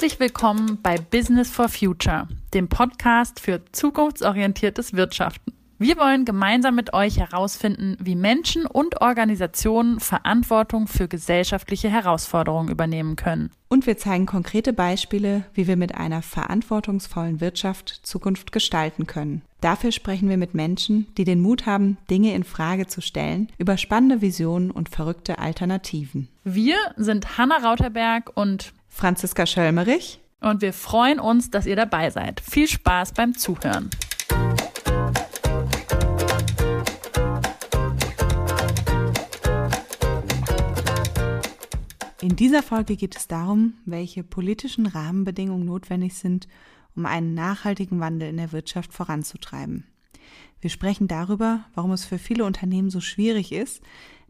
Herzlich willkommen bei Business for Future, dem Podcast für zukunftsorientiertes Wirtschaften. Wir wollen gemeinsam mit euch herausfinden, wie Menschen und Organisationen Verantwortung für gesellschaftliche Herausforderungen übernehmen können. Und wir zeigen konkrete Beispiele, wie wir mit einer verantwortungsvollen Wirtschaft Zukunft gestalten können. Dafür sprechen wir mit Menschen, die den Mut haben, Dinge in Frage zu stellen, über spannende Visionen und verrückte Alternativen. Wir sind Hanna Rauterberg und Franziska Schölmerich. Und wir freuen uns, dass ihr dabei seid. Viel Spaß beim Zuhören. In dieser Folge geht es darum, welche politischen Rahmenbedingungen notwendig sind, um einen nachhaltigen Wandel in der Wirtschaft voranzutreiben. Wir sprechen darüber, warum es für viele Unternehmen so schwierig ist,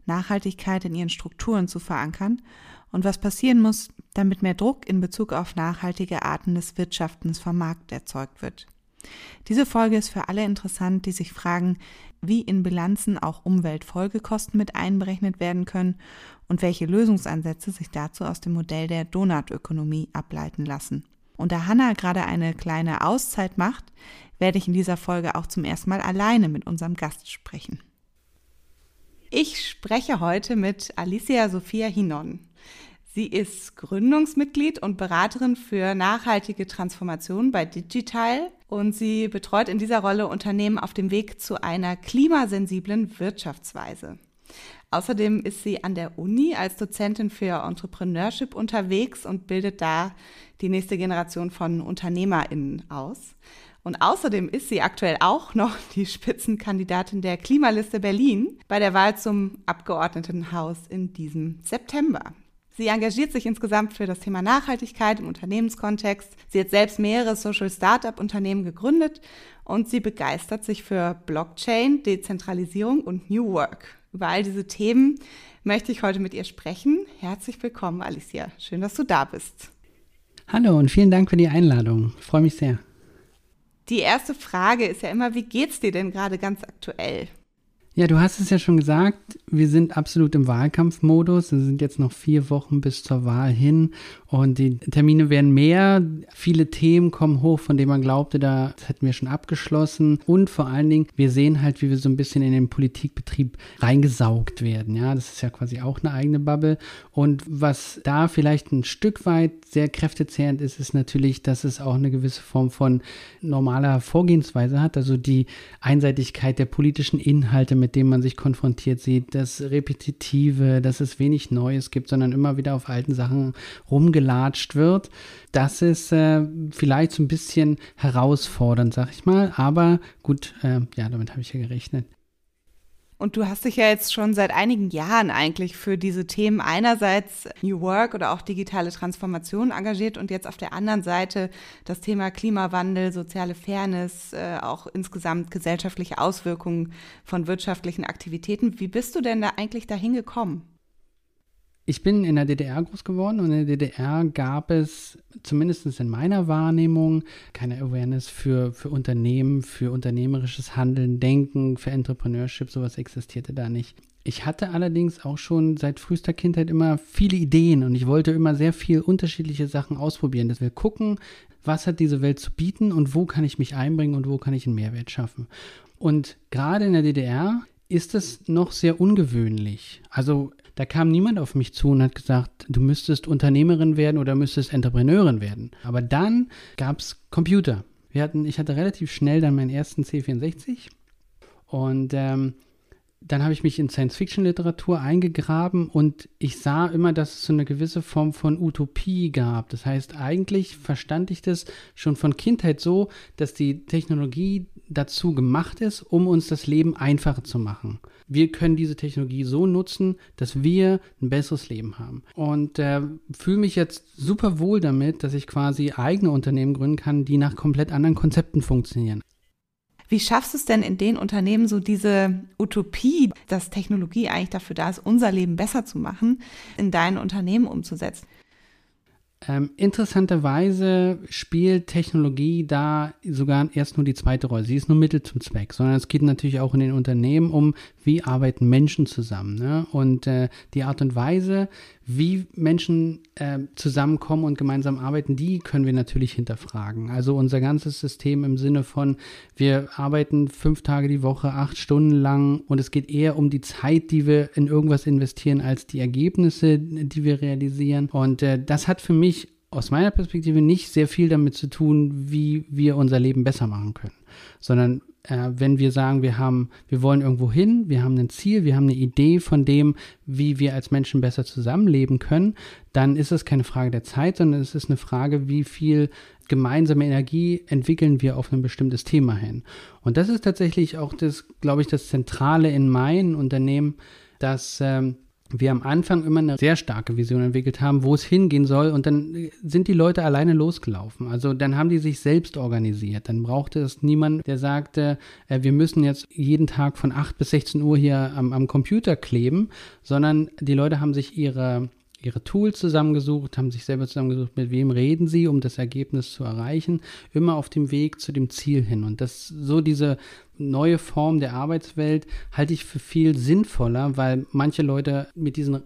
Nachhaltigkeit in ihren Strukturen zu verankern und was passieren muss, damit mehr Druck in Bezug auf nachhaltige Arten des Wirtschaftens vom Markt erzeugt wird. Diese Folge ist für alle interessant, die sich fragen, wie in Bilanzen auch Umweltfolgekosten mit einberechnet werden können und welche Lösungsansätze sich dazu aus dem Modell der Donutökonomie ableiten lassen. Und da Hanna gerade eine kleine Auszeit macht, werde ich in dieser Folge auch zum ersten Mal alleine mit unserem Gast sprechen. Ich spreche heute mit Alicia Sophia Hinon. Sie ist Gründungsmitglied und Beraterin für nachhaltige Transformation bei Digital und sie betreut in dieser Rolle Unternehmen auf dem Weg zu einer klimasensiblen Wirtschaftsweise. Außerdem ist sie an der Uni als Dozentin für Entrepreneurship unterwegs und bildet da die nächste Generation von UnternehmerInnen aus. Und außerdem ist sie aktuell auch noch die Spitzenkandidatin der Klimaliste Berlin bei der Wahl zum Abgeordnetenhaus in diesem September. Sie engagiert sich insgesamt für das Thema Nachhaltigkeit im Unternehmenskontext. Sie hat selbst mehrere Social Startup Unternehmen gegründet und sie begeistert sich für Blockchain, Dezentralisierung und New Work. Über all diese Themen möchte ich heute mit ihr sprechen. Herzlich willkommen, Alicia. Schön, dass du da bist. Hallo und vielen Dank für die Einladung. Ich freue mich sehr. Die erste Frage ist ja immer, wie geht's dir denn gerade ganz aktuell? Ja, du hast es ja schon gesagt, wir sind absolut im Wahlkampfmodus. Es sind jetzt noch vier Wochen bis zur Wahl hin und die Termine werden mehr. Viele Themen kommen hoch, von denen man glaubte, da hätten wir schon abgeschlossen. Und vor allen Dingen, wir sehen halt, wie wir so ein bisschen in den Politikbetrieb reingesaugt werden. Ja, das ist ja quasi auch eine eigene Bubble. Und was da vielleicht ein Stück weit sehr kräftezehrend ist, ist natürlich, dass es auch eine gewisse Form von normaler Vorgehensweise hat. Also die Einseitigkeit der politischen Inhalte mit dem man sich konfrontiert sieht, das Repetitive, dass es wenig Neues gibt, sondern immer wieder auf alten Sachen rumgelatscht wird. Das ist äh, vielleicht so ein bisschen herausfordernd, sag ich mal. Aber gut, äh, ja, damit habe ich ja gerechnet. Und du hast dich ja jetzt schon seit einigen Jahren eigentlich für diese Themen einerseits New Work oder auch digitale Transformation engagiert und jetzt auf der anderen Seite das Thema Klimawandel, soziale Fairness, äh, auch insgesamt gesellschaftliche Auswirkungen von wirtschaftlichen Aktivitäten. Wie bist du denn da eigentlich dahin gekommen? Ich bin in der DDR groß geworden und in der DDR gab es zumindest in meiner Wahrnehmung keine Awareness für, für Unternehmen, für unternehmerisches Handeln, Denken, für Entrepreneurship, sowas existierte da nicht. Ich hatte allerdings auch schon seit frühester Kindheit immer viele Ideen und ich wollte immer sehr viel unterschiedliche Sachen ausprobieren. Dass wir gucken, was hat diese Welt zu bieten und wo kann ich mich einbringen und wo kann ich einen Mehrwert schaffen. Und gerade in der DDR ist es noch sehr ungewöhnlich. Also da kam niemand auf mich zu und hat gesagt, du müsstest Unternehmerin werden oder müsstest Entrepreneurin werden. Aber dann gab es Computer. Wir hatten, ich hatte relativ schnell dann meinen ersten C64 und ähm, dann habe ich mich in Science-Fiction-Literatur eingegraben und ich sah immer, dass es so eine gewisse Form von Utopie gab. Das heißt, eigentlich verstand ich das schon von Kindheit so, dass die Technologie dazu gemacht ist, um uns das Leben einfacher zu machen. Wir können diese Technologie so nutzen, dass wir ein besseres Leben haben. Und äh, fühle mich jetzt super wohl damit, dass ich quasi eigene Unternehmen gründen kann, die nach komplett anderen Konzepten funktionieren. Wie schaffst du es denn in den Unternehmen so diese Utopie, dass Technologie eigentlich dafür da ist, unser Leben besser zu machen, in dein Unternehmen umzusetzen? Ähm, interessanterweise spielt Technologie da sogar erst nur die zweite Rolle. Sie ist nur Mittel zum Zweck, sondern es geht natürlich auch in den Unternehmen um, wie arbeiten Menschen zusammen. Ne? Und äh, die Art und Weise, wie Menschen äh, zusammenkommen und gemeinsam arbeiten, die können wir natürlich hinterfragen. Also unser ganzes System im Sinne von, wir arbeiten fünf Tage die Woche, acht Stunden lang und es geht eher um die Zeit, die wir in irgendwas investieren, als die Ergebnisse, die wir realisieren. Und äh, das hat für mich aus meiner Perspektive nicht sehr viel damit zu tun, wie wir unser Leben besser machen können, sondern äh, wenn wir sagen, wir haben, wir wollen irgendwo hin, wir haben ein Ziel, wir haben eine Idee von dem, wie wir als Menschen besser zusammenleben können, dann ist es keine Frage der Zeit, sondern es ist eine Frage, wie viel gemeinsame Energie entwickeln wir auf ein bestimmtes Thema hin. Und das ist tatsächlich auch das, glaube ich, das Zentrale in meinen Unternehmen, dass ähm, wir am Anfang immer eine sehr starke Vision entwickelt haben, wo es hingehen soll. Und dann sind die Leute alleine losgelaufen. Also dann haben die sich selbst organisiert. Dann brauchte es niemand, der sagte, äh, wir müssen jetzt jeden Tag von 8 bis 16 Uhr hier am, am Computer kleben, sondern die Leute haben sich ihre ihre Tools zusammengesucht, haben sich selber zusammengesucht, mit wem reden sie, um das Ergebnis zu erreichen, immer auf dem Weg zu dem Ziel hin. Und das so diese neue Form der Arbeitswelt halte ich für viel sinnvoller, weil manche Leute mit diesen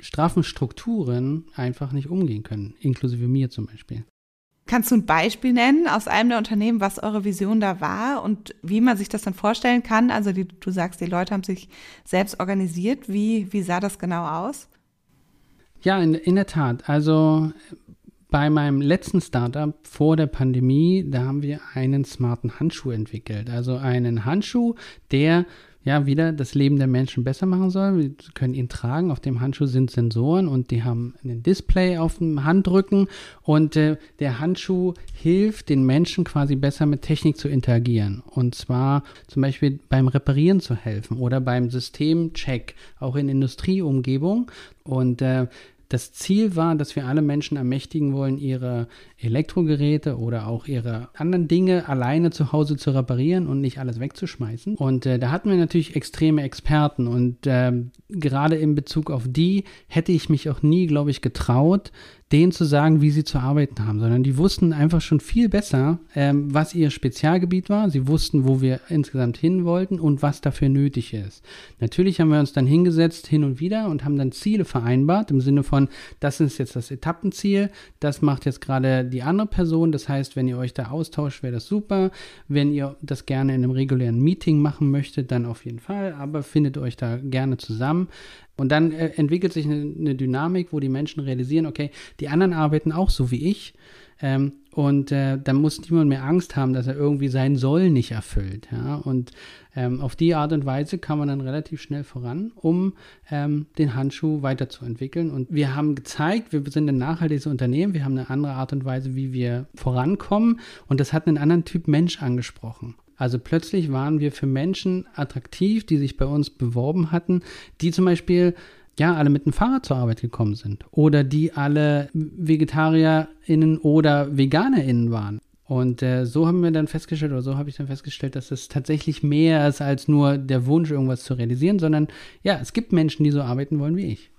straffen Strukturen einfach nicht umgehen können, inklusive mir zum Beispiel. Kannst du ein Beispiel nennen aus einem der Unternehmen, was eure Vision da war und wie man sich das dann vorstellen kann? Also die, du sagst, die Leute haben sich selbst organisiert. Wie, wie sah das genau aus? Ja, in, in der Tat. Also bei meinem letzten Startup vor der Pandemie, da haben wir einen smarten Handschuh entwickelt. Also einen Handschuh, der ja wieder das Leben der Menschen besser machen soll. Wir können ihn tragen. Auf dem Handschuh sind Sensoren und die haben ein Display auf dem Handrücken und äh, der Handschuh hilft den Menschen quasi besser mit Technik zu interagieren. Und zwar zum Beispiel beim Reparieren zu helfen oder beim Systemcheck, auch in Industrieumgebung. Und äh, das Ziel war, dass wir alle Menschen ermächtigen wollen, ihre Elektrogeräte oder auch ihre anderen Dinge alleine zu Hause zu reparieren und nicht alles wegzuschmeißen. Und äh, da hatten wir natürlich extreme Experten und äh, gerade in Bezug auf die hätte ich mich auch nie, glaube ich, getraut, denen zu sagen, wie sie zu arbeiten haben, sondern die wussten einfach schon viel besser, ähm, was ihr Spezialgebiet war. Sie wussten, wo wir insgesamt hin wollten und was dafür nötig ist. Natürlich haben wir uns dann hingesetzt hin und wieder und haben dann Ziele vereinbart im Sinne von, das ist jetzt das Etappenziel, das macht jetzt gerade die andere Person. Das heißt, wenn ihr euch da austauscht, wäre das super. Wenn ihr das gerne in einem regulären Meeting machen möchtet, dann auf jeden Fall, aber findet euch da gerne zusammen. Und dann äh, entwickelt sich eine, eine, Dynamik, wo die Menschen realisieren, okay, die anderen arbeiten auch so wie ich. Ähm, und äh, dann muss niemand mehr Angst haben, dass er irgendwie sein Soll nicht erfüllt. Ja? Und ähm, auf die Art und Weise kann man dann relativ schnell voran, um ähm, den Handschuh weiterzuentwickeln. Und wir haben gezeigt, wir sind ein nachhaltiges Unternehmen, wir haben eine andere Art und Weise, wie wir vorankommen. Und das hat einen anderen Typ Mensch angesprochen. Also plötzlich waren wir für Menschen attraktiv, die sich bei uns beworben hatten, die zum Beispiel ja alle mit dem Fahrrad zur Arbeit gekommen sind oder die alle VegetarierInnen oder VeganerInnen waren. Und äh, so haben wir dann festgestellt, oder so habe ich dann festgestellt, dass es tatsächlich mehr ist als nur der Wunsch, irgendwas zu realisieren, sondern ja, es gibt Menschen, die so arbeiten wollen wie ich.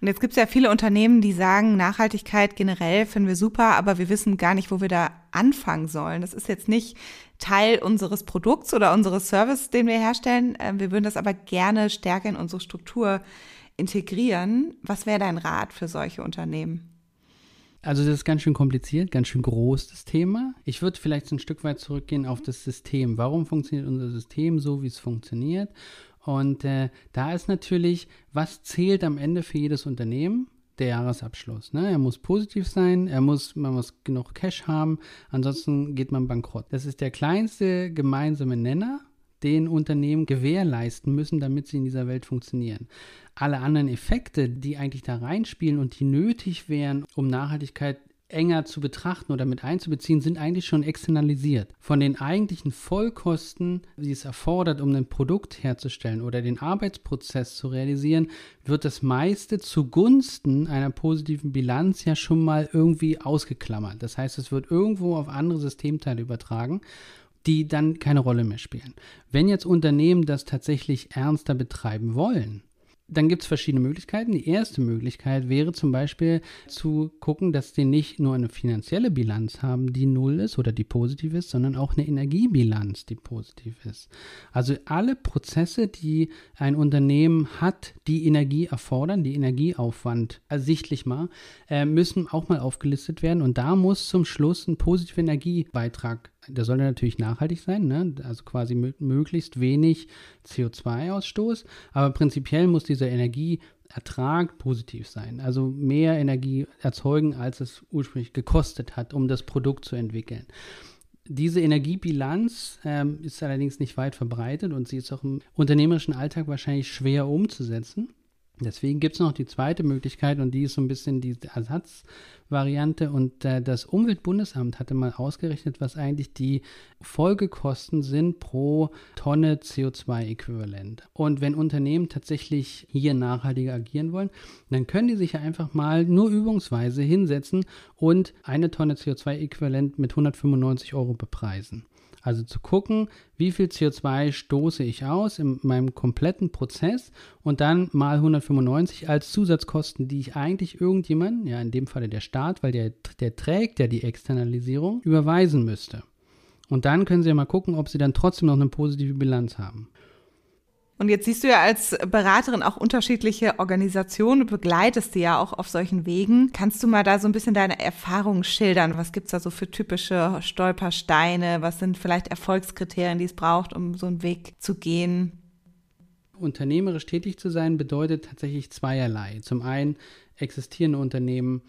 Und jetzt gibt es ja viele Unternehmen, die sagen, Nachhaltigkeit generell finden wir super, aber wir wissen gar nicht, wo wir da anfangen sollen. Das ist jetzt nicht Teil unseres Produkts oder unseres Service, den wir herstellen. Ähm, wir würden das aber gerne stärker in unsere Struktur integrieren. Was wäre dein Rat für solche Unternehmen? Also das ist ganz schön kompliziert, ganz schön groß das Thema. Ich würde vielleicht ein Stück weit zurückgehen auf das System. Warum funktioniert unser System so, wie es funktioniert? Und äh, da ist natürlich, was zählt am Ende für jedes Unternehmen? Der Jahresabschluss. Ne? Er muss positiv sein, er muss, man muss genug Cash haben, ansonsten geht man bankrott. Das ist der kleinste gemeinsame Nenner, den Unternehmen gewährleisten müssen, damit sie in dieser Welt funktionieren. Alle anderen Effekte, die eigentlich da reinspielen und die nötig wären, um Nachhaltigkeit enger zu betrachten oder mit einzubeziehen, sind eigentlich schon externalisiert. Von den eigentlichen Vollkosten, die es erfordert, um ein Produkt herzustellen oder den Arbeitsprozess zu realisieren, wird das meiste zugunsten einer positiven Bilanz ja schon mal irgendwie ausgeklammert. Das heißt, es wird irgendwo auf andere Systemteile übertragen die dann keine Rolle mehr spielen. Wenn jetzt Unternehmen das tatsächlich ernster betreiben wollen, dann gibt es verschiedene Möglichkeiten. Die erste Möglichkeit wäre zum Beispiel zu gucken, dass die nicht nur eine finanzielle Bilanz haben, die null ist oder die positiv ist, sondern auch eine Energiebilanz, die positiv ist. Also alle Prozesse, die ein Unternehmen hat, die Energie erfordern, die Energieaufwand ersichtlich mal, äh, müssen auch mal aufgelistet werden. Und da muss zum Schluss ein positiver Energiebeitrag der soll natürlich nachhaltig sein, ne? also quasi möglichst wenig CO2-Ausstoß, aber prinzipiell muss dieser Energieertrag positiv sein, also mehr Energie erzeugen, als es ursprünglich gekostet hat, um das Produkt zu entwickeln. Diese Energiebilanz ähm, ist allerdings nicht weit verbreitet und sie ist auch im unternehmerischen Alltag wahrscheinlich schwer umzusetzen. Deswegen gibt es noch die zweite Möglichkeit und die ist so ein bisschen die Ersatzvariante. Und äh, das Umweltbundesamt hatte mal ausgerechnet, was eigentlich die Folgekosten sind pro Tonne CO2-Äquivalent. Und wenn Unternehmen tatsächlich hier nachhaltiger agieren wollen, dann können die sich ja einfach mal nur übungsweise hinsetzen und eine Tonne CO2-Äquivalent mit 195 Euro bepreisen. Also zu gucken, wie viel CO2 stoße ich aus in meinem kompletten Prozess und dann mal 195 als Zusatzkosten, die ich eigentlich irgendjemand, ja in dem Falle der Staat, weil der, der trägt ja die Externalisierung, überweisen müsste. Und dann können Sie ja mal gucken, ob Sie dann trotzdem noch eine positive Bilanz haben. Und jetzt siehst du ja als Beraterin auch unterschiedliche Organisationen, begleitest die ja auch auf solchen Wegen. Kannst du mal da so ein bisschen deine Erfahrungen schildern? Was gibt's da so für typische Stolpersteine? Was sind vielleicht Erfolgskriterien, die es braucht, um so einen Weg zu gehen? Unternehmerisch tätig zu sein bedeutet tatsächlich zweierlei. Zum einen existierende Unternehmen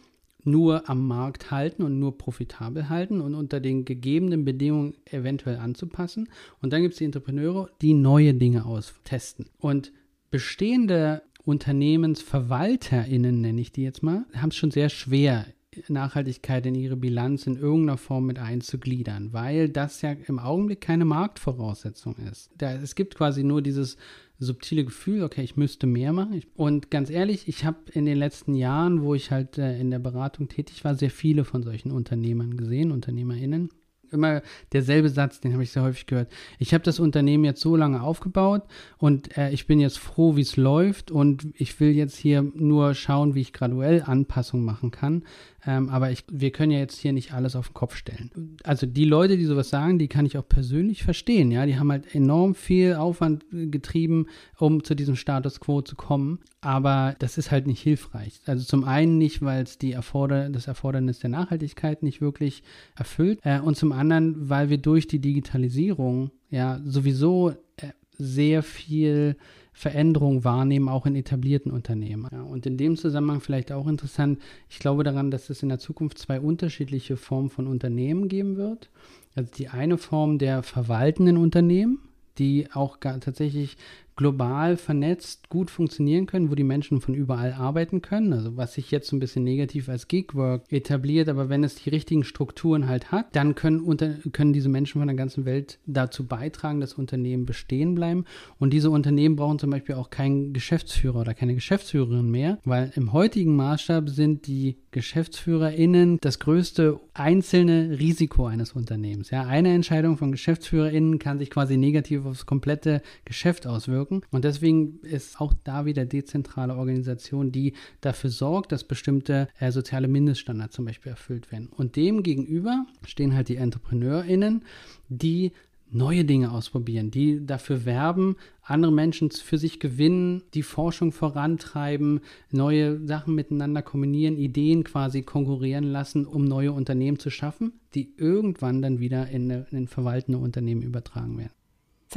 nur am Markt halten und nur profitabel halten und unter den gegebenen Bedingungen eventuell anzupassen. Und dann gibt es die Entrepreneure, die neue Dinge austesten. Und bestehende UnternehmensverwalterInnen, nenne ich die jetzt mal, haben es schon sehr schwer, Nachhaltigkeit in ihre Bilanz in irgendeiner Form mit einzugliedern, weil das ja im Augenblick keine Marktvoraussetzung ist. Da, es gibt quasi nur dieses subtile Gefühl, okay, ich müsste mehr machen. Und ganz ehrlich, ich habe in den letzten Jahren, wo ich halt äh, in der Beratung tätig war, sehr viele von solchen Unternehmern gesehen, UnternehmerInnen. Immer derselbe Satz, den habe ich sehr häufig gehört. Ich habe das Unternehmen jetzt so lange aufgebaut und äh, ich bin jetzt froh, wie es läuft und ich will jetzt hier nur schauen, wie ich graduell Anpassungen machen kann. Ähm, aber ich, wir können ja jetzt hier nicht alles auf den Kopf stellen. Also die Leute, die sowas sagen, die kann ich auch persönlich verstehen. Ja, die haben halt enorm viel Aufwand getrieben, um zu diesem Status quo zu kommen. Aber das ist halt nicht hilfreich. Also zum einen nicht, weil es die Erforder das Erfordernis der Nachhaltigkeit nicht wirklich erfüllt. Äh, und zum anderen, weil wir durch die Digitalisierung ja sowieso äh, sehr viel Veränderung wahrnehmen, auch in etablierten Unternehmen. Ja, und in dem Zusammenhang vielleicht auch interessant, ich glaube daran, dass es in der Zukunft zwei unterschiedliche Formen von Unternehmen geben wird. Also die eine Form der verwaltenden Unternehmen, die auch tatsächlich global vernetzt gut funktionieren können, wo die Menschen von überall arbeiten können. Also was sich jetzt so ein bisschen negativ als Gigwork etabliert, aber wenn es die richtigen Strukturen halt hat, dann können, unter, können diese Menschen von der ganzen Welt dazu beitragen, dass Unternehmen bestehen bleiben. Und diese Unternehmen brauchen zum Beispiel auch keinen Geschäftsführer oder keine Geschäftsführerin mehr, weil im heutigen Maßstab sind die GeschäftsführerInnen das größte einzelne Risiko eines Unternehmens. Ja, eine Entscheidung von GeschäftsführerInnen kann sich quasi negativ aufs komplette Geschäft auswirken wirken. Und deswegen ist auch da wieder dezentrale Organisation, die dafür sorgt, dass bestimmte äh, soziale Mindeststandards zum Beispiel erfüllt werden. Und dem gegenüber stehen halt die EntrepreneurInnen, die neue Dinge ausprobieren, die dafür werben, andere Menschen für sich gewinnen, die Forschung vorantreiben, neue Sachen miteinander kombinieren, Ideen quasi konkurrieren lassen, um neue Unternehmen zu schaffen, die irgendwann dann wieder in, in verwaltende Unternehmen übertragen werden.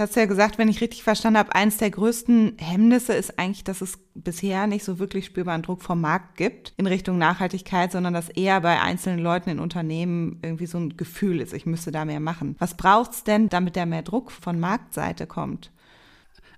Hast du ja gesagt, wenn ich richtig verstanden habe, eins der größten Hemmnisse ist eigentlich, dass es bisher nicht so wirklich spürbaren Druck vom Markt gibt in Richtung Nachhaltigkeit, sondern dass eher bei einzelnen Leuten in Unternehmen irgendwie so ein Gefühl ist, ich müsste da mehr machen. Was braucht es denn, damit da mehr Druck von Marktseite kommt?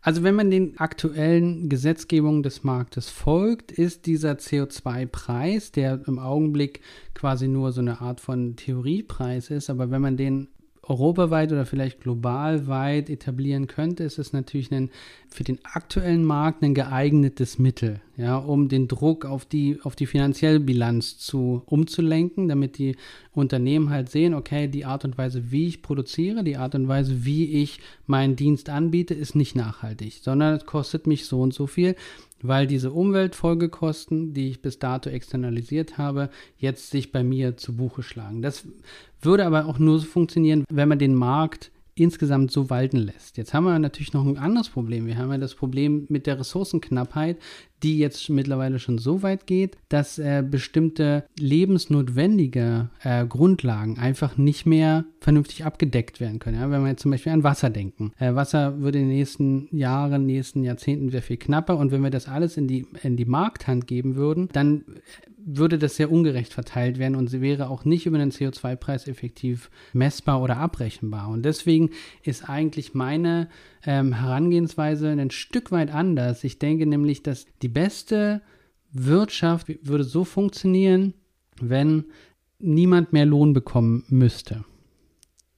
Also wenn man den aktuellen Gesetzgebungen des Marktes folgt, ist dieser CO2-Preis, der im Augenblick quasi nur so eine Art von Theoriepreis ist, aber wenn man den europaweit oder vielleicht global weit etablieren könnte, ist es natürlich ein, für den aktuellen Markt ein geeignetes Mittel. ja, um den Druck auf die, auf die finanzielle Bilanz zu umzulenken, damit die Unternehmen halt sehen, okay, die Art und Weise, wie ich produziere, die Art und Weise, wie ich meinen Dienst anbiete, ist nicht nachhaltig, sondern es kostet mich so und so viel, weil diese Umweltfolgekosten, die ich bis dato externalisiert habe, jetzt sich bei mir zu Buche schlagen. Das würde aber auch nur so funktionieren, wenn man den Markt insgesamt so walten lässt. Jetzt haben wir natürlich noch ein anderes Problem. Wir haben ja das Problem mit der Ressourcenknappheit, die jetzt mittlerweile schon so weit geht, dass äh, bestimmte lebensnotwendige äh, Grundlagen einfach nicht mehr vernünftig abgedeckt werden können. Ja? Wenn wir jetzt zum Beispiel an Wasser denken. Äh, Wasser wird in den nächsten Jahren, nächsten Jahrzehnten sehr viel knapper und wenn wir das alles in die, in die Markthand geben würden, dann würde das sehr ungerecht verteilt werden und sie wäre auch nicht über den CO2-Preis effektiv messbar oder abrechenbar. Und deswegen ist eigentlich meine ähm, Herangehensweise ein Stück weit anders. Ich denke nämlich, dass die beste Wirtschaft würde so funktionieren, wenn niemand mehr Lohn bekommen müsste.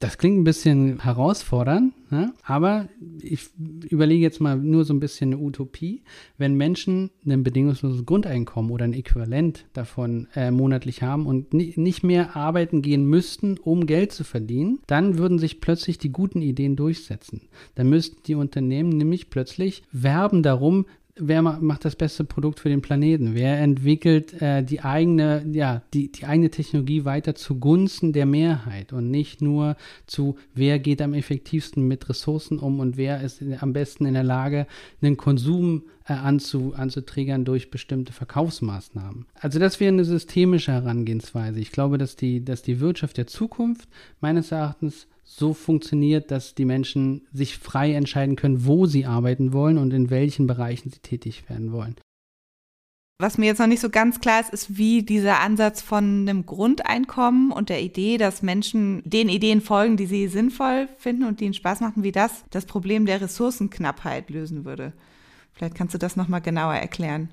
Das klingt ein bisschen herausfordernd, ne? aber ich überlege jetzt mal nur so ein bisschen eine Utopie. Wenn Menschen ein bedingungsloses Grundeinkommen oder ein Äquivalent davon äh, monatlich haben und nicht mehr arbeiten gehen müssten, um Geld zu verdienen, dann würden sich plötzlich die guten Ideen durchsetzen. Dann müssten die Unternehmen nämlich plötzlich werben darum, wer macht das beste Produkt für den Planeten? Wer entwickelt äh, die eigene, ja, die, die eigene Technologie weiter zugunsten der Mehrheit und nicht nur zu, wer geht am effektivsten mit Ressourcen um und wer ist am besten in der Lage, den Konsum äh, anzu, anzuträgern durch bestimmte Verkaufsmaßnahmen. Also das wäre eine systemische Herangehensweise. Ich glaube, dass die, dass die Wirtschaft der Zukunft meines Erachtens so funktioniert, dass die Menschen sich frei entscheiden können, wo sie arbeiten wollen und in welchen Bereichen sie tätig werden wollen. Was mir jetzt noch nicht so ganz klar ist, ist, wie dieser Ansatz von einem Grundeinkommen und der Idee, dass Menschen den Ideen folgen, die sie sinnvoll finden und die ihnen Spaß machen, wie das das Problem der Ressourcenknappheit lösen würde. Vielleicht kannst du das nochmal genauer erklären.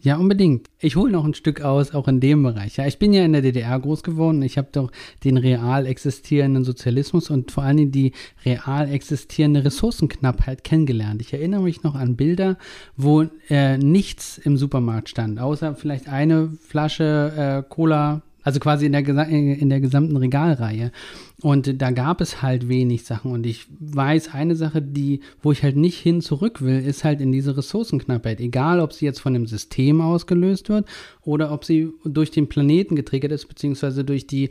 Ja, unbedingt. Ich hole noch ein Stück aus, auch in dem Bereich. Ja, ich bin ja in der DDR groß geworden. Ich habe doch den real existierenden Sozialismus und vor allen Dingen die real existierende Ressourcenknappheit kennengelernt. Ich erinnere mich noch an Bilder, wo äh, nichts im Supermarkt stand, außer vielleicht eine Flasche äh, Cola also quasi in der, in der gesamten Regalreihe. Und da gab es halt wenig Sachen. Und ich weiß, eine Sache, die, wo ich halt nicht hin zurück will, ist halt in diese Ressourcenknappheit. Egal, ob sie jetzt von dem System ausgelöst wird oder ob sie durch den Planeten getriggert ist, beziehungsweise durch die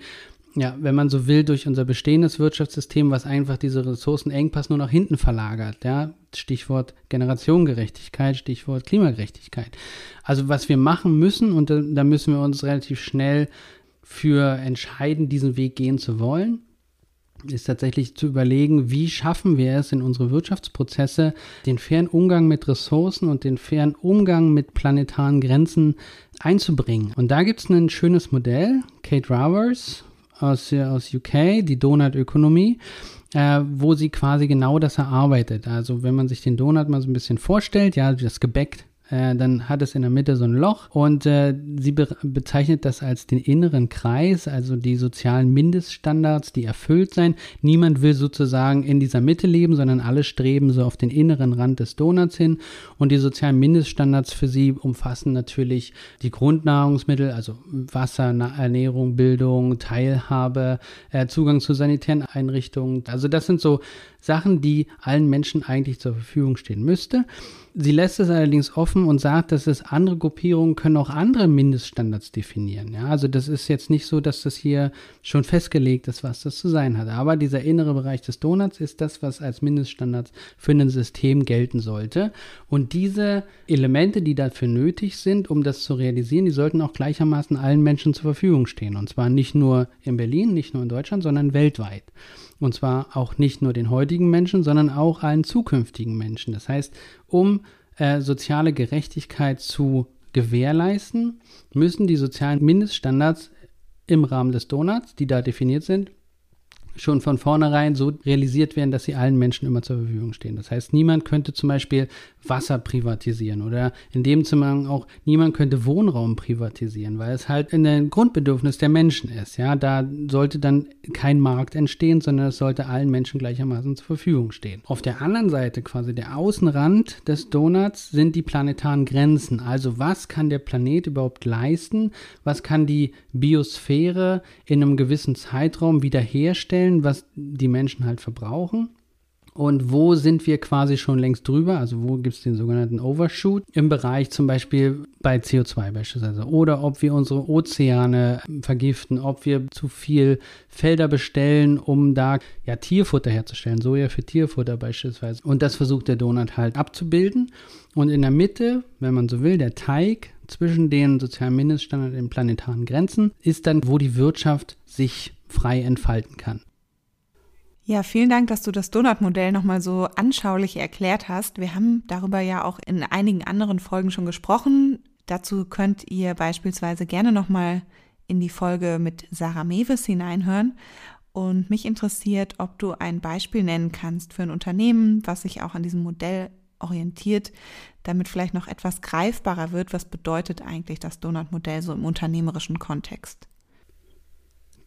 ja, wenn man so will, durch unser bestehendes Wirtschaftssystem, was einfach diese Ressourcenengpass nur nach hinten verlagert. Ja? Stichwort Generationengerechtigkeit, Stichwort Klimagerechtigkeit. Also was wir machen müssen, und da, da müssen wir uns relativ schnell für entscheiden, diesen Weg gehen zu wollen, ist tatsächlich zu überlegen, wie schaffen wir es in unsere Wirtschaftsprozesse, den fairen Umgang mit Ressourcen und den fairen Umgang mit planetaren Grenzen einzubringen. Und da gibt es ein schönes Modell, Kate Ravers aus, aus UK, die Donut-Ökonomie, äh, wo sie quasi genau das erarbeitet. Also wenn man sich den Donut mal so ein bisschen vorstellt, ja, das Gebäck äh, dann hat es in der Mitte so ein Loch und äh, sie be bezeichnet das als den inneren Kreis, also die sozialen Mindeststandards, die erfüllt sein. Niemand will sozusagen in dieser Mitte leben, sondern alle streben so auf den inneren Rand des Donuts hin und die sozialen Mindeststandards für sie umfassen natürlich die Grundnahrungsmittel, also Wasser, Ernährung, Bildung, Teilhabe, äh, Zugang zu sanitären Einrichtungen. Also das sind so Sachen, die allen Menschen eigentlich zur Verfügung stehen müsste. Sie lässt es allerdings offen und sagt, dass es andere Gruppierungen können auch andere Mindeststandards definieren. Ja, also das ist jetzt nicht so, dass das hier schon festgelegt ist, was das zu sein hat. Aber dieser innere Bereich des Donuts ist das, was als Mindeststandards für ein System gelten sollte. Und diese Elemente, die dafür nötig sind, um das zu realisieren, die sollten auch gleichermaßen allen Menschen zur Verfügung stehen. Und zwar nicht nur in Berlin, nicht nur in Deutschland, sondern weltweit. Und zwar auch nicht nur den heutigen Menschen, sondern auch allen zukünftigen Menschen. Das heißt, um äh, soziale Gerechtigkeit zu gewährleisten, müssen die sozialen Mindeststandards im Rahmen des Donuts, die da definiert sind, schon von vornherein so realisiert werden, dass sie allen Menschen immer zur Verfügung stehen. Das heißt, niemand könnte zum Beispiel Wasser privatisieren oder in dem Zusammenhang auch niemand könnte Wohnraum privatisieren, weil es halt ein Grundbedürfnis der Menschen ist. Ja, da sollte dann kein Markt entstehen, sondern es sollte allen Menschen gleichermaßen zur Verfügung stehen. Auf der anderen Seite, quasi der Außenrand des Donuts, sind die planetaren Grenzen. Also was kann der Planet überhaupt leisten? Was kann die Biosphäre in einem gewissen Zeitraum wiederherstellen, was die Menschen halt verbrauchen? und wo sind wir quasi schon längst drüber, also wo gibt es den sogenannten Overshoot? Im Bereich zum Beispiel bei CO2 beispielsweise. Oder ob wir unsere Ozeane vergiften, ob wir zu viel Felder bestellen, um da ja Tierfutter herzustellen, Soja für Tierfutter beispielsweise. Und das versucht der Donut halt abzubilden. Und in der Mitte, wenn man so will, der Teig zwischen den sozialen Mindeststandards und den planetaren Grenzen ist dann, wo die Wirtschaft sich frei entfalten kann. Ja, vielen Dank, dass du das Donut-Modell nochmal so anschaulich erklärt hast. Wir haben darüber ja auch in einigen anderen Folgen schon gesprochen. Dazu könnt ihr beispielsweise gerne nochmal in die Folge mit Sarah Mewes hineinhören. Und mich interessiert, ob du ein Beispiel nennen kannst für ein Unternehmen, was sich auch an diesem Modell orientiert, damit vielleicht noch etwas greifbarer wird. Was bedeutet eigentlich das Donut-Modell so im unternehmerischen Kontext?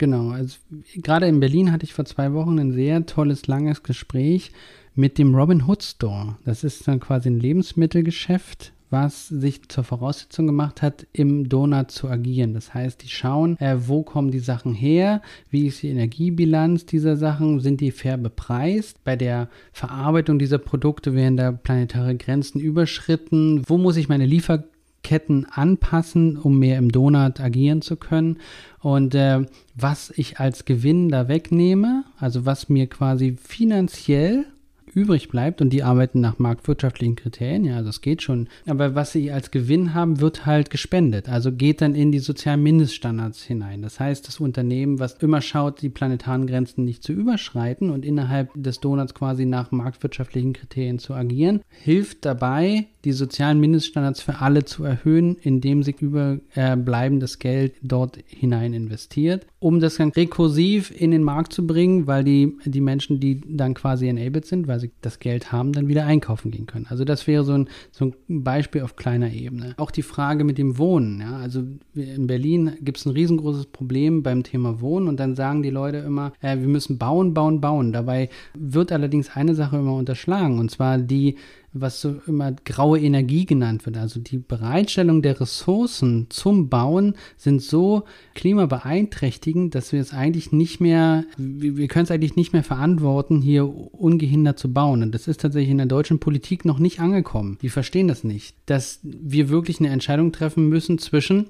Genau, also gerade in Berlin hatte ich vor zwei Wochen ein sehr tolles, langes Gespräch mit dem Robin Hood Store. Das ist dann quasi ein Lebensmittelgeschäft, was sich zur Voraussetzung gemacht hat, im Donut zu agieren. Das heißt, die schauen, äh, wo kommen die Sachen her, wie ist die Energiebilanz dieser Sachen, sind die fair bepreist, bei der Verarbeitung dieser Produkte werden da planetare Grenzen überschritten, wo muss ich meine Liefer Ketten anpassen, um mehr im Donut agieren zu können. Und äh, was ich als Gewinn da wegnehme, also was mir quasi finanziell übrig bleibt und die arbeiten nach marktwirtschaftlichen Kriterien, ja, das geht schon. Aber was sie als Gewinn haben, wird halt gespendet. Also geht dann in die sozialen Mindeststandards hinein. Das heißt, das Unternehmen, was immer schaut, die planetaren Grenzen nicht zu überschreiten und innerhalb des Donuts quasi nach marktwirtschaftlichen Kriterien zu agieren, hilft dabei, die sozialen Mindeststandards für alle zu erhöhen, indem sie überbleibendes Geld dort hinein investiert, um das dann rekursiv in den Markt zu bringen, weil die, die Menschen, die dann quasi enabled sind, weil sie das Geld haben, dann wieder einkaufen gehen können. Also das wäre so ein, so ein Beispiel auf kleiner Ebene. Auch die Frage mit dem Wohnen. Ja? Also in Berlin gibt es ein riesengroßes Problem beim Thema Wohnen und dann sagen die Leute immer, äh, wir müssen bauen, bauen, bauen. Dabei wird allerdings eine Sache immer unterschlagen und zwar die was so immer graue Energie genannt wird. Also die Bereitstellung der Ressourcen zum Bauen sind so klimabeeinträchtigend, dass wir es eigentlich nicht mehr, wir können es eigentlich nicht mehr verantworten, hier ungehindert zu bauen. Und das ist tatsächlich in der deutschen Politik noch nicht angekommen. Die verstehen das nicht, dass wir wirklich eine Entscheidung treffen müssen zwischen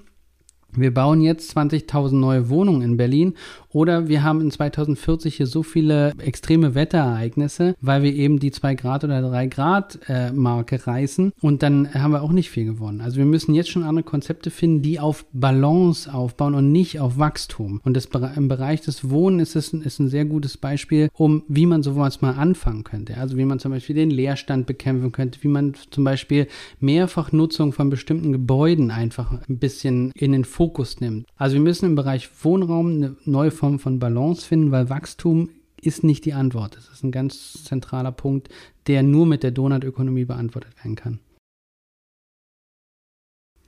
wir bauen jetzt 20.000 neue Wohnungen in Berlin oder wir haben in 2040 hier so viele extreme Wetterereignisse, weil wir eben die 2 Grad oder 3 Grad äh, Marke reißen und dann haben wir auch nicht viel gewonnen. Also wir müssen jetzt schon andere Konzepte finden, die auf Balance aufbauen und nicht auf Wachstum. Und das, im Bereich des Wohnen ist es ist ein sehr gutes Beispiel, um wie man sowas mal anfangen könnte. Also wie man zum Beispiel den Leerstand bekämpfen könnte, wie man zum Beispiel Mehrfachnutzung von bestimmten Gebäuden einfach ein bisschen in den Fokus nimmt. Also wir müssen im Bereich Wohnraum eine neue Form von Balance finden, weil Wachstum ist nicht die Antwort. Das ist ein ganz zentraler Punkt, der nur mit der Donutökonomie beantwortet werden kann.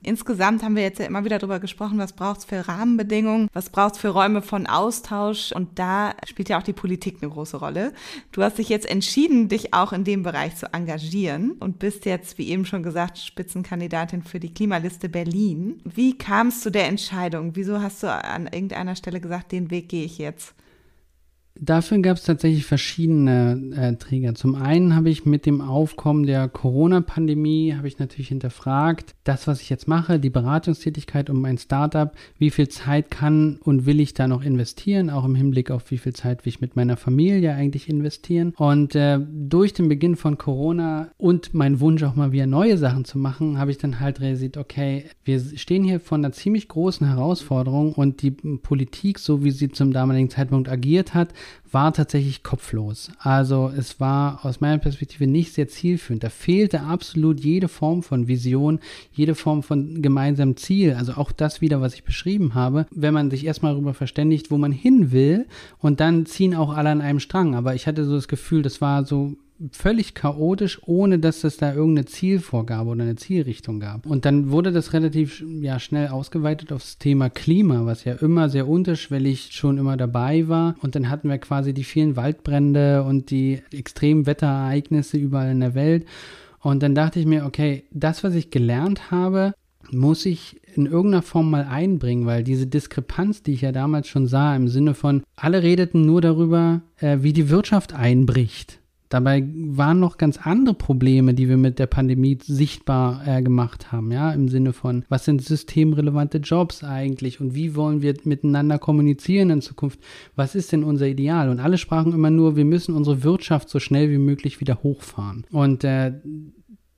Insgesamt haben wir jetzt ja immer wieder darüber gesprochen, was braucht es für Rahmenbedingungen, was braucht es für Räume von Austausch und da spielt ja auch die Politik eine große Rolle. Du hast dich jetzt entschieden, dich auch in dem Bereich zu engagieren und bist jetzt, wie eben schon gesagt, Spitzenkandidatin für die Klimaliste Berlin. Wie kam es zu der Entscheidung? Wieso hast du an irgendeiner Stelle gesagt, den Weg gehe ich jetzt? Dafür gab es tatsächlich verschiedene äh, Träger. Zum einen habe ich mit dem Aufkommen der Corona-Pandemie, habe ich natürlich hinterfragt, das, was ich jetzt mache, die Beratungstätigkeit um mein Startup, wie viel Zeit kann und will ich da noch investieren, auch im Hinblick auf wie viel Zeit will ich mit meiner Familie eigentlich investieren. Und äh, durch den Beginn von Corona und mein Wunsch auch mal wieder neue Sachen zu machen, habe ich dann halt realisiert, okay, wir stehen hier vor einer ziemlich großen Herausforderung und die Politik, so wie sie zum damaligen Zeitpunkt agiert hat, war tatsächlich kopflos. Also es war aus meiner Perspektive nicht sehr zielführend. Da fehlte absolut jede Form von Vision, jede Form von gemeinsamem Ziel. Also auch das wieder, was ich beschrieben habe. Wenn man sich erstmal darüber verständigt, wo man hin will und dann ziehen auch alle an einem Strang. Aber ich hatte so das Gefühl, das war so völlig chaotisch, ohne dass es da irgendeine Zielvorgabe oder eine Zielrichtung gab. Und dann wurde das relativ ja, schnell ausgeweitet aufs Thema Klima, was ja immer sehr unterschwellig schon immer dabei war. Und dann hatten wir quasi die vielen Waldbrände und die extremen Wetterereignisse überall in der Welt. Und dann dachte ich mir, okay, das, was ich gelernt habe, muss ich in irgendeiner Form mal einbringen, weil diese Diskrepanz, die ich ja damals schon sah, im Sinne von, alle redeten nur darüber, äh, wie die Wirtschaft einbricht. Dabei waren noch ganz andere Probleme, die wir mit der Pandemie sichtbar äh, gemacht haben, ja, im Sinne von, was sind systemrelevante Jobs eigentlich und wie wollen wir miteinander kommunizieren in Zukunft? Was ist denn unser Ideal? Und alle sprachen immer nur, wir müssen unsere Wirtschaft so schnell wie möglich wieder hochfahren. Und äh,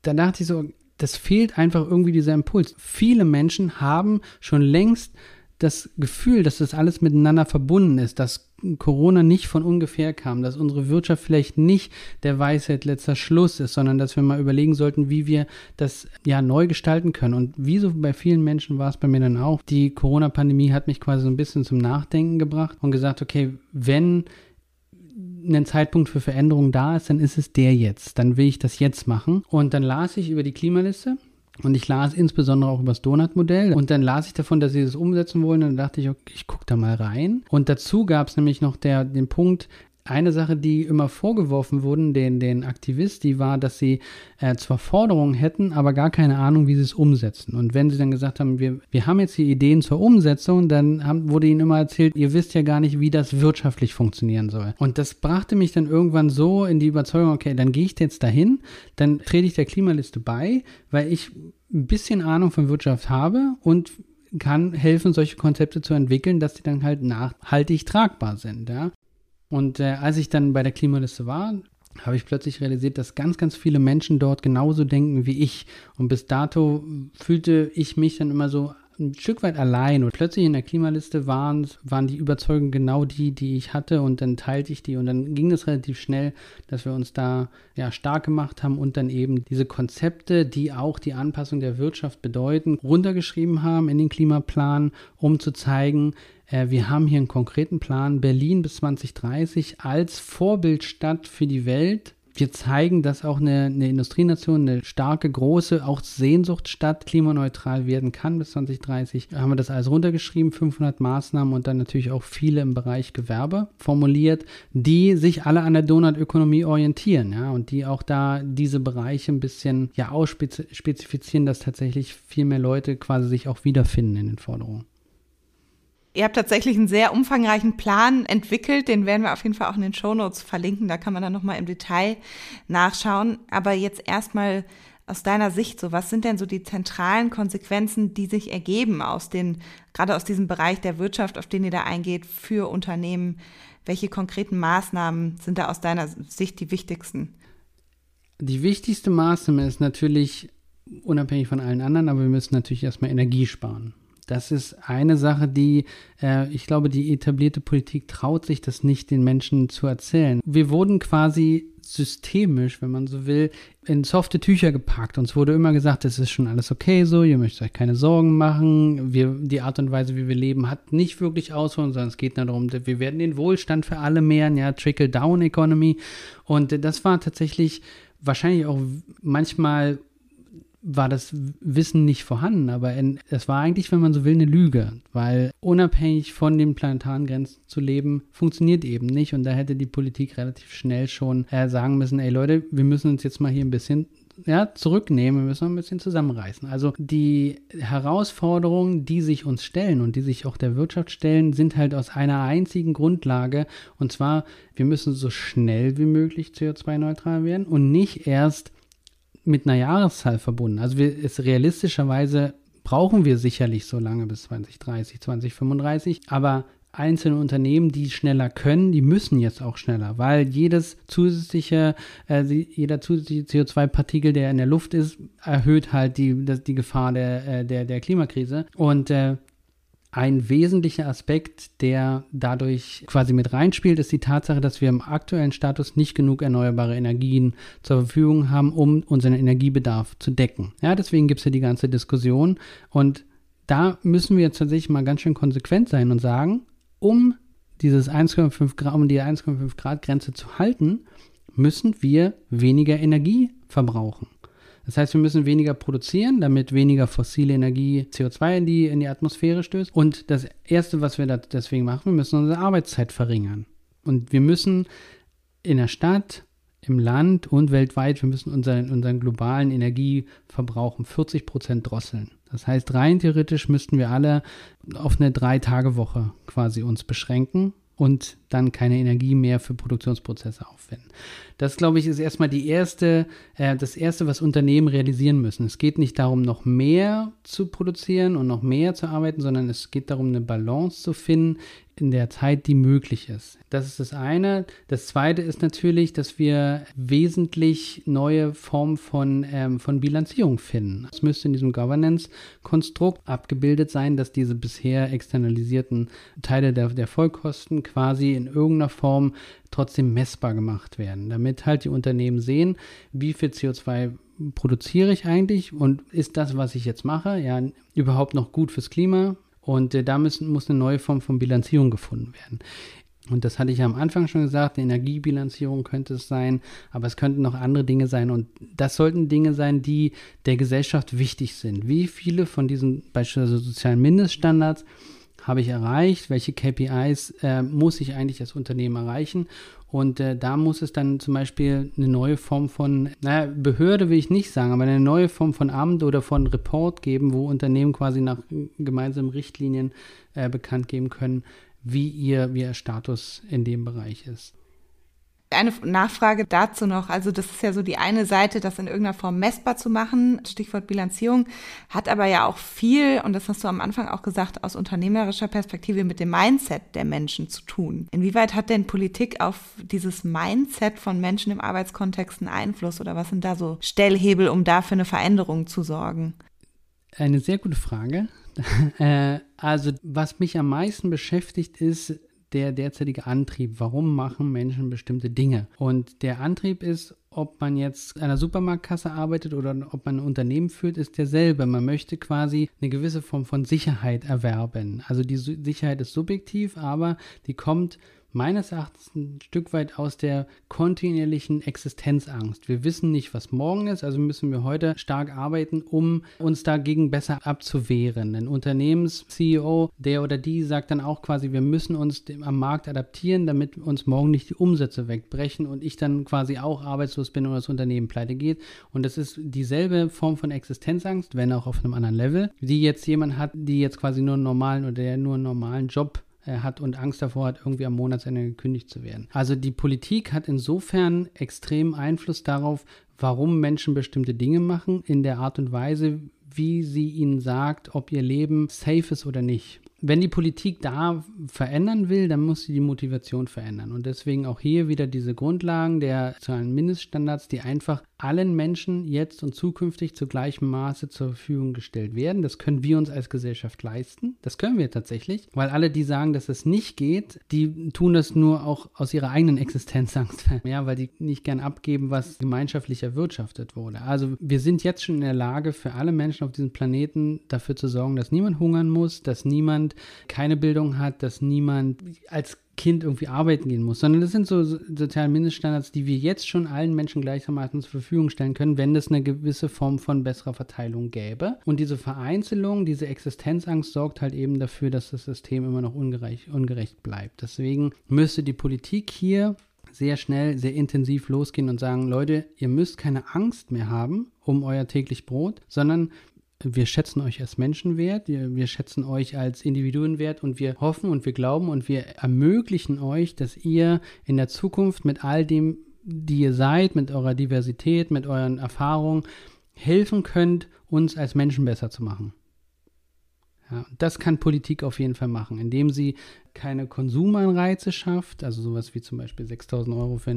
da dachte ich so, das fehlt einfach irgendwie dieser Impuls. Viele Menschen haben schon längst das Gefühl, dass das alles miteinander verbunden ist, dass Corona nicht von ungefähr kam, dass unsere Wirtschaft vielleicht nicht der Weisheit letzter Schluss ist, sondern dass wir mal überlegen sollten, wie wir das ja neu gestalten können. Und wie so bei vielen Menschen war es bei mir dann auch. Die Corona-Pandemie hat mich quasi so ein bisschen zum Nachdenken gebracht und gesagt, okay, wenn ein Zeitpunkt für Veränderung da ist, dann ist es der jetzt. Dann will ich das jetzt machen. Und dann las ich über die Klimaliste und ich las insbesondere auch über das Donut-Modell. Und dann las ich davon, dass sie das umsetzen wollen. Und dann dachte ich, okay, ich gucke da mal rein. Und dazu gab es nämlich noch der, den Punkt, eine Sache, die immer vorgeworfen wurden, den, den Aktivist, die war, dass sie äh, zwar Forderungen hätten, aber gar keine Ahnung, wie sie es umsetzen. Und wenn sie dann gesagt haben, wir, wir haben jetzt die Ideen zur Umsetzung, dann haben, wurde ihnen immer erzählt, ihr wisst ja gar nicht, wie das wirtschaftlich funktionieren soll. Und das brachte mich dann irgendwann so in die Überzeugung, okay, dann gehe ich jetzt dahin, dann trete ich der Klimaliste bei, weil ich ein bisschen Ahnung von Wirtschaft habe und kann helfen, solche Konzepte zu entwickeln, dass sie dann halt nachhaltig tragbar sind. Ja? Und äh, als ich dann bei der Klimaliste war, habe ich plötzlich realisiert, dass ganz, ganz viele Menschen dort genauso denken wie ich. Und bis dato fühlte ich mich dann immer so ein Stück weit allein. Und plötzlich in der Klimaliste waren, waren die Überzeugungen genau die, die ich hatte. Und dann teilte ich die. Und dann ging es relativ schnell, dass wir uns da ja stark gemacht haben und dann eben diese Konzepte, die auch die Anpassung der Wirtschaft bedeuten, runtergeschrieben haben in den Klimaplan, um zu zeigen, wir haben hier einen konkreten Plan, Berlin bis 2030 als Vorbildstadt für die Welt wir zeigen, dass auch eine, eine, Industrienation, eine starke, große, auch Sehnsuchtstadt klimaneutral werden kann bis 2030. Da haben wir das alles runtergeschrieben, 500 Maßnahmen und dann natürlich auch viele im Bereich Gewerbe formuliert, die sich alle an der Donutökonomie orientieren, ja, und die auch da diese Bereiche ein bisschen ja ausspezifizieren, dass tatsächlich viel mehr Leute quasi sich auch wiederfinden in den Forderungen. Ihr habt tatsächlich einen sehr umfangreichen Plan entwickelt, den werden wir auf jeden Fall auch in den Show Notes verlinken, da kann man dann nochmal im Detail nachschauen. Aber jetzt erstmal aus deiner Sicht, so was sind denn so die zentralen Konsequenzen, die sich ergeben aus den, gerade aus diesem Bereich der Wirtschaft, auf den ihr da eingeht, für Unternehmen? Welche konkreten Maßnahmen sind da aus deiner Sicht die wichtigsten? Die wichtigste Maßnahme ist natürlich, unabhängig von allen anderen, aber wir müssen natürlich erstmal Energie sparen. Das ist eine Sache, die äh, ich glaube, die etablierte Politik traut sich das nicht den Menschen zu erzählen. Wir wurden quasi systemisch, wenn man so will, in softe Tücher gepackt. Uns wurde immer gesagt, es ist schon alles okay so, ihr möchtet euch keine Sorgen machen. Wir, die Art und Weise, wie wir leben, hat nicht wirklich Auswirkungen, sondern es geht darum, wir werden den Wohlstand für alle mehren, ja, Trickle-Down-Economy. Und das war tatsächlich wahrscheinlich auch manchmal war das Wissen nicht vorhanden, aber es war eigentlich, wenn man so will, eine Lüge, weil unabhängig von den planetaren Grenzen zu leben, funktioniert eben nicht und da hätte die Politik relativ schnell schon äh, sagen müssen, ey Leute, wir müssen uns jetzt mal hier ein bisschen ja, zurücknehmen, wir müssen ein bisschen zusammenreißen. Also die Herausforderungen, die sich uns stellen und die sich auch der Wirtschaft stellen, sind halt aus einer einzigen Grundlage und zwar, wir müssen so schnell wie möglich CO2-neutral werden und nicht erst mit einer Jahreszahl verbunden. Also wir, es realistischerweise brauchen wir sicherlich so lange bis 2030, 2035, aber einzelne Unternehmen, die schneller können, die müssen jetzt auch schneller, weil jedes zusätzliche, äh, jeder zusätzliche CO2-Partikel, der in der Luft ist, erhöht halt die, das, die Gefahr der, äh, der, der Klimakrise. Und äh, ein wesentlicher Aspekt, der dadurch quasi mit reinspielt, ist die Tatsache, dass wir im aktuellen Status nicht genug erneuerbare Energien zur Verfügung haben, um unseren Energiebedarf zu decken. Ja, deswegen gibt es ja die ganze Diskussion. Und da müssen wir jetzt tatsächlich mal ganz schön konsequent sein und sagen, um dieses 1,5 Grad, um die 1,5 Grad Grenze zu halten, müssen wir weniger Energie verbrauchen. Das heißt, wir müssen weniger produzieren, damit weniger fossile Energie CO2 in die, in die Atmosphäre stößt. Und das Erste, was wir deswegen machen, wir müssen unsere Arbeitszeit verringern. Und wir müssen in der Stadt, im Land und weltweit, wir müssen unseren, unseren globalen Energieverbrauch um 40 Prozent drosseln. Das heißt, rein theoretisch müssten wir alle auf eine Drei-Tage-Woche quasi uns beschränken und dann keine Energie mehr für Produktionsprozesse aufwenden. Das, glaube ich, ist erstmal die erste, äh, das erste, was Unternehmen realisieren müssen. Es geht nicht darum, noch mehr zu produzieren und noch mehr zu arbeiten, sondern es geht darum, eine Balance zu finden in der Zeit, die möglich ist. Das ist das eine. Das zweite ist natürlich, dass wir wesentlich neue Formen von, ähm, von Bilanzierung finden. Es müsste in diesem Governance-Konstrukt abgebildet sein, dass diese bisher externalisierten Teile der, der Vollkosten quasi in irgendeiner Form trotzdem messbar gemacht werden, damit halt die Unternehmen sehen, wie viel CO2 produziere ich eigentlich und ist das, was ich jetzt mache, ja überhaupt noch gut fürs Klima? Und äh, da müssen, muss eine neue Form von Bilanzierung gefunden werden. Und das hatte ich ja am Anfang schon gesagt, eine Energiebilanzierung könnte es sein, aber es könnten noch andere Dinge sein. Und das sollten Dinge sein, die der Gesellschaft wichtig sind. Wie viele von diesen beispielsweise sozialen Mindeststandards habe ich erreicht, welche KPIs äh, muss ich eigentlich als Unternehmen erreichen. Und äh, da muss es dann zum Beispiel eine neue Form von, naja, Behörde will ich nicht sagen, aber eine neue Form von Amt oder von Report geben, wo Unternehmen quasi nach gemeinsamen Richtlinien äh, bekannt geben können, wie ihr, wie ihr Status in dem Bereich ist. Eine Nachfrage dazu noch. Also das ist ja so die eine Seite, das in irgendeiner Form messbar zu machen, Stichwort Bilanzierung, hat aber ja auch viel, und das hast du am Anfang auch gesagt, aus unternehmerischer Perspektive mit dem Mindset der Menschen zu tun. Inwieweit hat denn Politik auf dieses Mindset von Menschen im Arbeitskontext einen Einfluss oder was sind da so Stellhebel, um da für eine Veränderung zu sorgen? Eine sehr gute Frage. Äh, also was mich am meisten beschäftigt ist, der derzeitige Antrieb? Warum machen Menschen bestimmte Dinge? Und der Antrieb ist, ob man jetzt an einer Supermarktkasse arbeitet oder ob man ein Unternehmen führt, ist derselbe. Man möchte quasi eine gewisse Form von Sicherheit erwerben. Also die Sicherheit ist subjektiv, aber die kommt meines Erachtens ein Stück weit aus der kontinuierlichen Existenzangst. Wir wissen nicht, was morgen ist, also müssen wir heute stark arbeiten, um uns dagegen besser abzuwehren. Ein Unternehmens-CEO, der oder die sagt dann auch quasi, wir müssen uns dem, am Markt adaptieren, damit uns morgen nicht die Umsätze wegbrechen und ich dann quasi auch arbeitslos bin oder das Unternehmen pleite geht. Und das ist dieselbe Form von Existenzangst, wenn auch auf einem anderen Level, die jetzt jemand hat, die jetzt quasi nur einen normalen oder der nur einen normalen Job hat und Angst davor hat, irgendwie am Monatsende gekündigt zu werden. Also die Politik hat insofern extrem Einfluss darauf, warum Menschen bestimmte Dinge machen, in der Art und Weise, wie sie ihnen sagt, ob ihr Leben safe ist oder nicht wenn die Politik da verändern will, dann muss sie die Motivation verändern. Und deswegen auch hier wieder diese Grundlagen der sozialen Mindeststandards, die einfach allen Menschen jetzt und zukünftig zu gleichem Maße zur Verfügung gestellt werden. Das können wir uns als Gesellschaft leisten. Das können wir tatsächlich, weil alle, die sagen, dass es nicht geht, die tun das nur auch aus ihrer eigenen Existenzangst. Ja, weil die nicht gern abgeben, was gemeinschaftlich erwirtschaftet wurde. Also wir sind jetzt schon in der Lage, für alle Menschen auf diesem Planeten dafür zu sorgen, dass niemand hungern muss, dass niemand keine Bildung hat, dass niemand als Kind irgendwie arbeiten gehen muss, sondern das sind so soziale Mindeststandards, die wir jetzt schon allen Menschen gleichermaßen zur Verfügung stellen können, wenn es eine gewisse Form von besserer Verteilung gäbe. Und diese Vereinzelung, diese Existenzangst sorgt halt eben dafür, dass das System immer noch ungerecht, ungerecht bleibt. Deswegen müsste die Politik hier sehr schnell, sehr intensiv losgehen und sagen, Leute, ihr müsst keine Angst mehr haben um euer täglich Brot, sondern wir schätzen euch als Menschen wert, wir, schätzen euch als Individuen wert und wir hoffen und wir glauben und wir ermöglichen euch, dass ihr in der Zukunft mit all dem, die ihr seid, mit eurer Diversität, mit euren Erfahrungen, helfen könnt, uns als Menschen besser zu machen. Ja, das kann Politik auf jeden Fall machen, indem sie keine Konsumanreize schafft, also sowas wie zum Beispiel 6000 Euro für,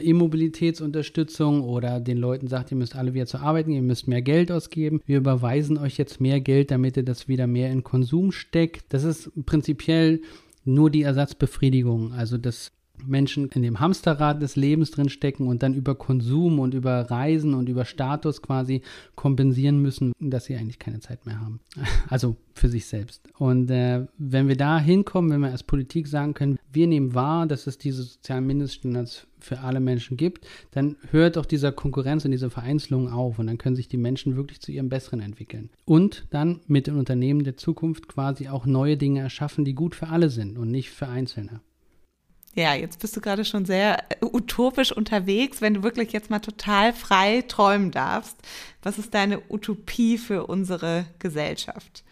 E-Mobilitätsunterstützung oder den Leuten sagt, ihr müsst alle wieder zur Arbeit gehen, ihr müsst mehr Geld ausgeben. Wir überweisen euch jetzt mehr Geld, damit ihr das wieder mehr in Konsum steckt. Das ist prinzipiell nur die Ersatzbefriedigung, also das Menschen in dem Hamsterrad des Lebens drin stecken und dann über Konsum und über Reisen und über Status quasi kompensieren müssen, dass sie eigentlich keine Zeit mehr haben. Also für sich selbst. Und äh, wenn wir da hinkommen, wenn wir als Politik sagen können, wir nehmen wahr, dass es diese sozialen Mindeststandards für alle Menschen gibt, dann hört auch dieser Konkurrenz und diese Vereinzelung auf und dann können sich die Menschen wirklich zu ihrem Besseren entwickeln. Und dann mit den Unternehmen der Zukunft quasi auch neue Dinge erschaffen, die gut für alle sind und nicht für Einzelne. Ja, jetzt bist du gerade schon sehr äh, utopisch unterwegs, wenn du wirklich jetzt mal total frei träumen darfst. Was ist deine Utopie für unsere Gesellschaft?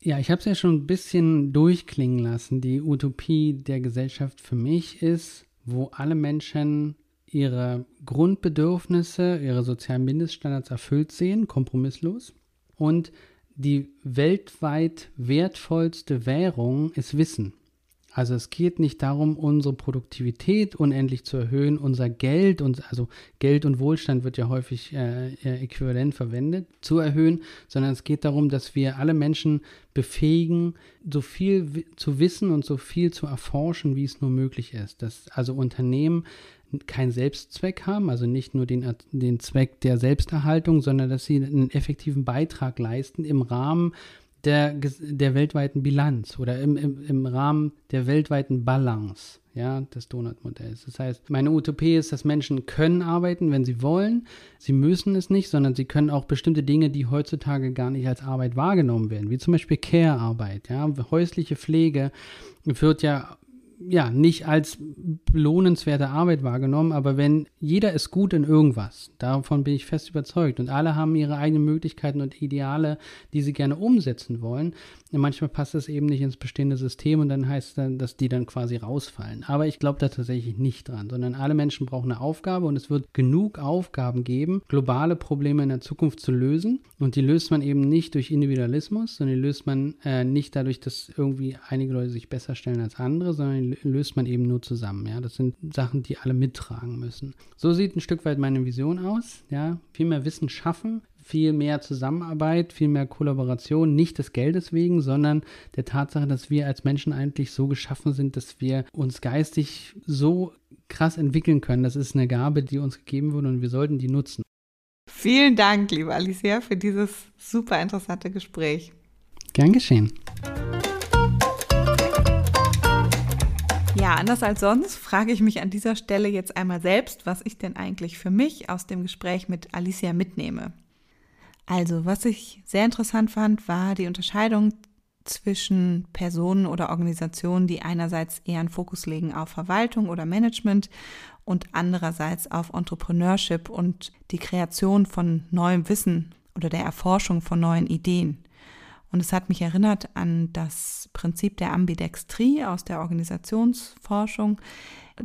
Ja, ich habe es ja schon ein bisschen durchklingen lassen. Die Utopie der Gesellschaft für mich ist, wo alle Menschen ihre Grundbedürfnisse, ihre sozialen Mindeststandards erfüllt sehen, kompromisslos. Und die weltweit wertvollste Währung ist Wissen. Also es geht nicht darum, unsere Produktivität unendlich zu erhöhen, unser Geld und also Geld und Wohlstand wird ja häufig äh, äquivalent verwendet, zu erhöhen, sondern es geht darum, dass wir alle Menschen befähigen, so viel zu wissen und so viel zu erforschen, wie es nur möglich ist. Dass also Unternehmen keinen Selbstzweck haben, also nicht nur den, den Zweck der Selbsterhaltung, sondern dass sie einen effektiven Beitrag leisten im Rahmen der, der weltweiten Bilanz oder im, im, im Rahmen der weltweiten Balance ja, des Donut-Modells. Das heißt, meine Utopie ist, dass Menschen können arbeiten, wenn sie wollen. Sie müssen es nicht, sondern sie können auch bestimmte Dinge, die heutzutage gar nicht als Arbeit wahrgenommen werden, wie zum Beispiel Care-Arbeit. Ja, häusliche Pflege wird ja ja, nicht als lohnenswerte Arbeit wahrgenommen, aber wenn jeder ist gut in irgendwas, davon bin ich fest überzeugt und alle haben ihre eigenen Möglichkeiten und Ideale, die sie gerne umsetzen wollen. Manchmal passt es eben nicht ins bestehende System und dann heißt es dann, dass die dann quasi rausfallen. Aber ich glaube da tatsächlich nicht dran, sondern alle Menschen brauchen eine Aufgabe und es wird genug Aufgaben geben, globale Probleme in der Zukunft zu lösen und die löst man eben nicht durch Individualismus, sondern die löst man äh, nicht dadurch, dass irgendwie einige Leute sich besser stellen als andere, sondern löst man eben nur zusammen. Ja, das sind Sachen, die alle mittragen müssen. So sieht ein Stück weit meine Vision aus. Ja, viel mehr Wissen schaffen, viel mehr Zusammenarbeit, viel mehr Kollaboration, nicht des Geldes wegen, sondern der Tatsache, dass wir als Menschen eigentlich so geschaffen sind, dass wir uns geistig so krass entwickeln können. Das ist eine Gabe, die uns gegeben wurde und wir sollten die nutzen. Vielen Dank, liebe Alicia, für dieses super interessante Gespräch. Gern geschehen. Ja, anders als sonst frage ich mich an dieser Stelle jetzt einmal selbst, was ich denn eigentlich für mich aus dem Gespräch mit Alicia mitnehme. Also, was ich sehr interessant fand, war die Unterscheidung zwischen Personen oder Organisationen, die einerseits eher einen Fokus legen auf Verwaltung oder Management und andererseits auf Entrepreneurship und die Kreation von neuem Wissen oder der Erforschung von neuen Ideen. Und es hat mich erinnert an das Prinzip der Ambidextrie aus der Organisationsforschung,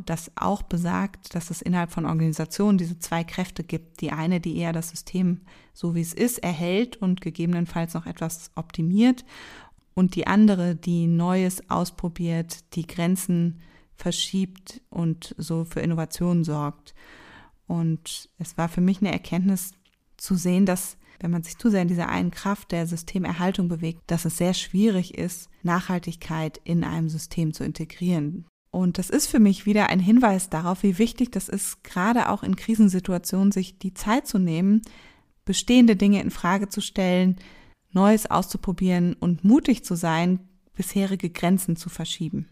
das auch besagt, dass es innerhalb von Organisationen diese zwei Kräfte gibt. Die eine, die eher das System so wie es ist erhält und gegebenenfalls noch etwas optimiert. Und die andere, die Neues ausprobiert, die Grenzen verschiebt und so für Innovationen sorgt. Und es war für mich eine Erkenntnis zu sehen, dass wenn man sich zu sehr in dieser einen Kraft der Systemerhaltung bewegt, dass es sehr schwierig ist, Nachhaltigkeit in einem System zu integrieren. Und das ist für mich wieder ein Hinweis darauf, wie wichtig das ist, gerade auch in Krisensituationen sich die Zeit zu nehmen, bestehende Dinge in Frage zu stellen, Neues auszuprobieren und mutig zu sein, bisherige Grenzen zu verschieben.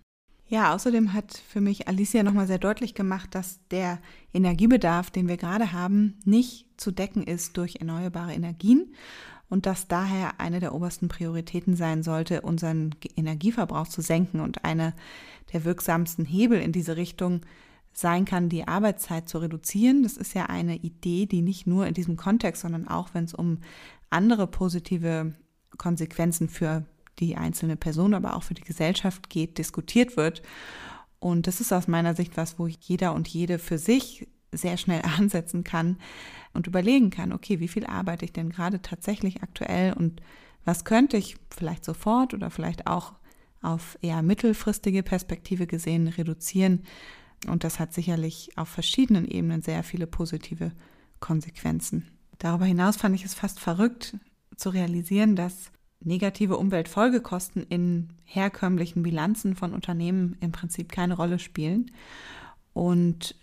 Ja, außerdem hat für mich Alicia nochmal sehr deutlich gemacht, dass der Energiebedarf, den wir gerade haben, nicht zu decken ist durch erneuerbare Energien und dass daher eine der obersten Prioritäten sein sollte, unseren Energieverbrauch zu senken und eine der wirksamsten Hebel in diese Richtung sein kann, die Arbeitszeit zu reduzieren. Das ist ja eine Idee, die nicht nur in diesem Kontext, sondern auch wenn es um andere positive Konsequenzen für die einzelne Person, aber auch für die Gesellschaft geht, diskutiert wird. Und das ist aus meiner Sicht was, wo jeder und jede für sich sehr schnell ansetzen kann und überlegen kann, okay, wie viel arbeite ich denn gerade tatsächlich aktuell und Was könnte ich vielleicht sofort oder vielleicht auch auf eher mittelfristige Perspektive gesehen reduzieren? Und das hat sicherlich auf verschiedenen Ebenen sehr viele positive Konsequenzen. Darüber hinaus fand ich es fast verrückt zu realisieren, dass negative Umweltfolgekosten in herkömmlichen Bilanzen von Unternehmen im Prinzip keine Rolle spielen. Und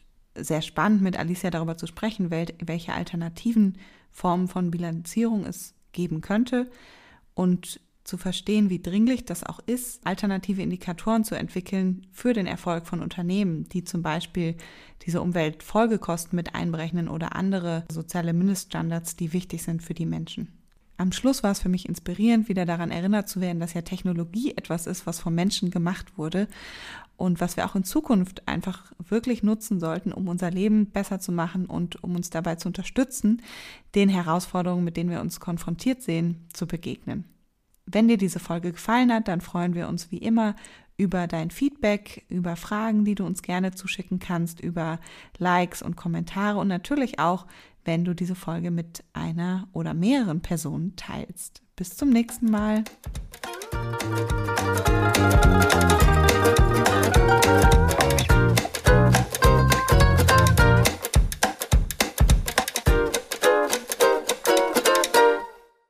sehr spannend mit Alicia darüber zu sprechen, welche alternativen Formen von Bilanzierung es geben könnte und zu verstehen, wie dringlich das auch ist, alternative Indikatoren zu entwickeln für den Erfolg von Unternehmen, die zum Beispiel diese Umweltfolgekosten mit einberechnen oder andere soziale Mindeststandards, die wichtig sind für die Menschen. Am Schluss war es für mich inspirierend, wieder daran erinnert zu werden, dass ja Technologie etwas ist, was vom Menschen gemacht wurde und was wir auch in Zukunft einfach wirklich nutzen sollten, um unser Leben besser zu machen und um uns dabei zu unterstützen, den Herausforderungen, mit denen wir uns konfrontiert sehen, zu begegnen. Wenn dir diese Folge gefallen hat, dann freuen wir uns wie immer über dein Feedback, über Fragen, die du uns gerne zuschicken kannst, über Likes und Kommentare und natürlich auch, wenn du diese Folge mit einer oder mehreren Personen teilst. Bis zum nächsten Mal.